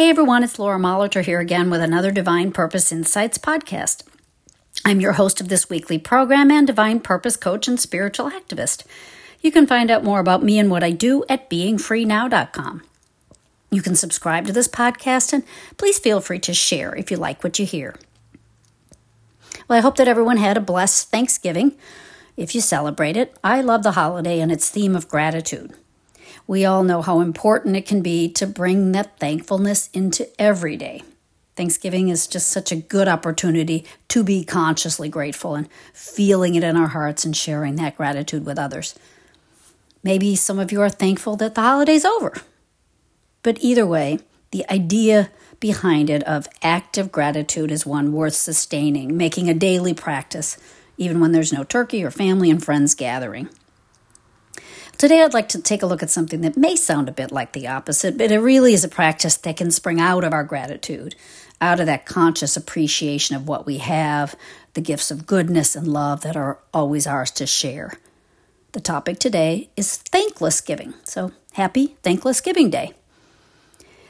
Hey everyone, it's Laura Molitor here again with another Divine Purpose Insights podcast. I'm your host of this weekly program and Divine Purpose coach and spiritual activist. You can find out more about me and what I do at beingfreenow.com. You can subscribe to this podcast and please feel free to share if you like what you hear. Well, I hope that everyone had a blessed Thanksgiving. If you celebrate it, I love the holiday and its theme of gratitude. We all know how important it can be to bring that thankfulness into every day. Thanksgiving is just such a good opportunity to be consciously grateful and feeling it in our hearts and sharing that gratitude with others. Maybe some of you are thankful that the holiday's over. But either way, the idea behind it of active gratitude is one worth sustaining, making a daily practice, even when there's no turkey or family and friends gathering. Today, I'd like to take a look at something that may sound a bit like the opposite, but it really is a practice that can spring out of our gratitude, out of that conscious appreciation of what we have, the gifts of goodness and love that are always ours to share. The topic today is thankless giving. So, happy Thankless Giving Day.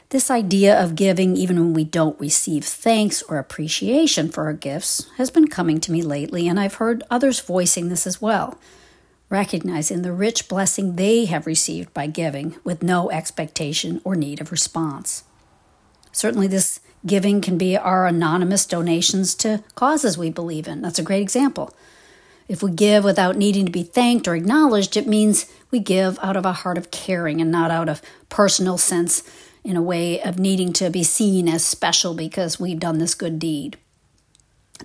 This idea of giving even when we don't receive thanks or appreciation for our gifts has been coming to me lately, and I've heard others voicing this as well recognizing the rich blessing they have received by giving with no expectation or need of response. Certainly, this giving can be our anonymous donations to causes we believe in. That's a great example. If we give without needing to be thanked or acknowledged, it means we give out of a heart of caring and not out of personal sense in a way of needing to be seen as special because we've done this good deed.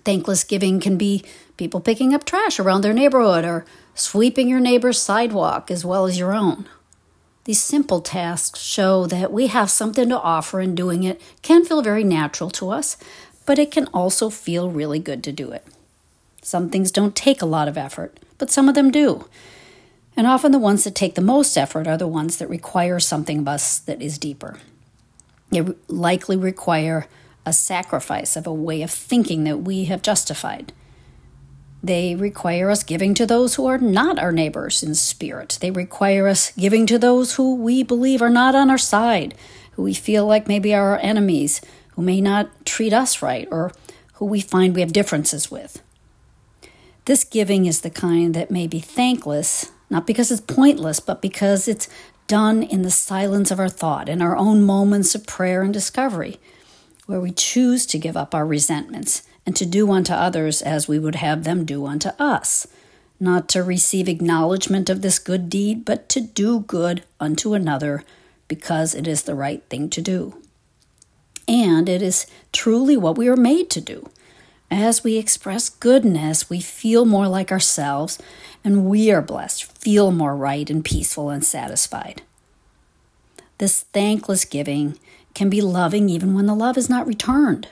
Thankless giving can be people picking up trash around their neighborhood or sweeping your neighbor's sidewalk as well as your own. These simple tasks show that we have something to offer, and doing it can feel very natural to us, but it can also feel really good to do it. Some things don't take a lot of effort, but some of them do. And often the ones that take the most effort are the ones that require something of us that is deeper. They likely require a sacrifice of a way of thinking that we have justified. They require us giving to those who are not our neighbors in spirit. They require us giving to those who we believe are not on our side, who we feel like maybe are our enemies, who may not treat us right, or who we find we have differences with. This giving is the kind that may be thankless, not because it's pointless, but because it's done in the silence of our thought, in our own moments of prayer and discovery, where we choose to give up our resentments and to do unto others as we would have them do unto us, not to receive acknowledgement of this good deed, but to do good unto another because it is the right thing to do. And it is truly what we are made to do. As we express goodness, we feel more like ourselves, and we are blessed, feel more right and peaceful and satisfied. This thankless giving can be loving even when the love is not returned.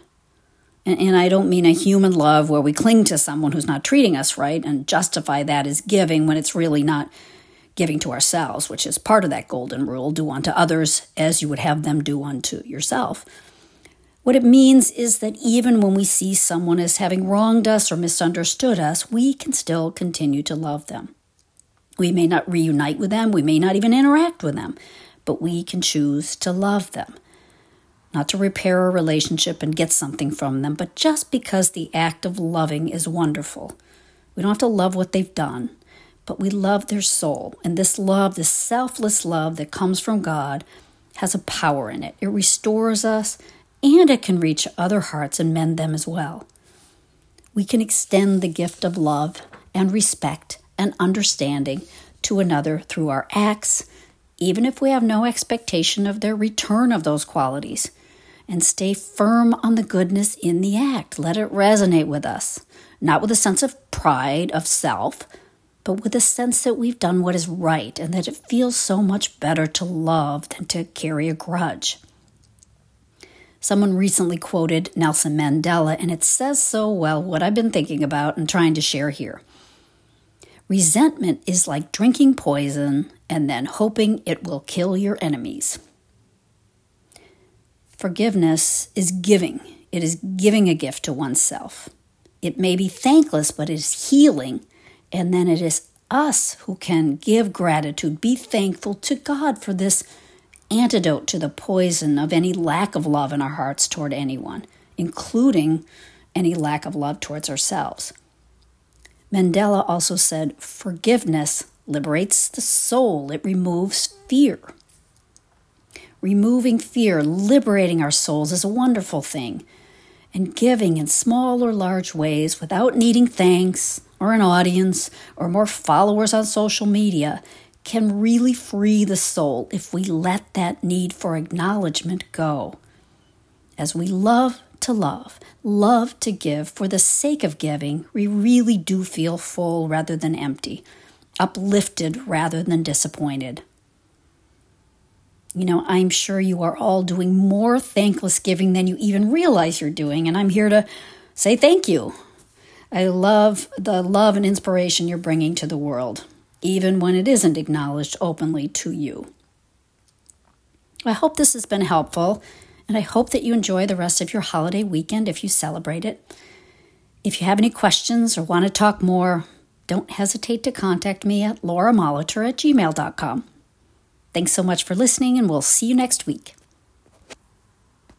And, and I don't mean a human love where we cling to someone who's not treating us right and justify that as giving when it's really not giving to ourselves, which is part of that golden rule do unto others as you would have them do unto yourself. What it means is that even when we see someone as having wronged us or misunderstood us, we can still continue to love them. We may not reunite with them, we may not even interact with them, but we can choose to love them not to repair a relationship and get something from them, but just because the act of loving is wonderful. We don't have to love what they've done, but we love their soul. And this love, this selfless love that comes from God, has a power in it. It restores us and it can reach other hearts and mend them as well. We can extend the gift of love and respect and understanding to another through our acts, even if we have no expectation of their return of those qualities and stay firm on the goodness in the act. Let it resonate with us, not with a sense of pride of self, but with a sense that we've done what is right and that it feels so much better to love than to carry a grudge. Someone recently quoted Nelson Mandela, and it says so well what I've been thinking about and trying to share here. Resentment is like drinking poison and then hoping it will kill your enemies. Forgiveness is giving, it is giving a gift to oneself. It may be thankless, but it is healing. And then it is us who can give gratitude, be thankful to God for this antidote to the poison of any lack of love in our hearts toward anyone, including any lack of love towards ourselves. Mandela also said, Forgiveness liberates the soul, it removes fear. Removing fear, liberating our souls is a wonderful thing. And giving in small or large ways without needing thanks or an audience or more followers on social media can really free the soul if we let that need for acknowledgement go. As we love to love, love to give for the sake of giving, we really do feel full rather than empty, uplifted rather than disappointed. You know, I'm sure you are all doing more thankless giving than you even realize you're doing, and I'm here to say thank you. I love the love and inspiration you're bringing to the world, even when it isn't acknowledged openly to you. I hope this has been helpful, and I hope that you enjoy the rest of your holiday weekend if you celebrate it. If you have any questions or want to talk more, don't hesitate to contact me at lauramolitor at gmail.com. Thanks so much for listening, and we'll see you next week.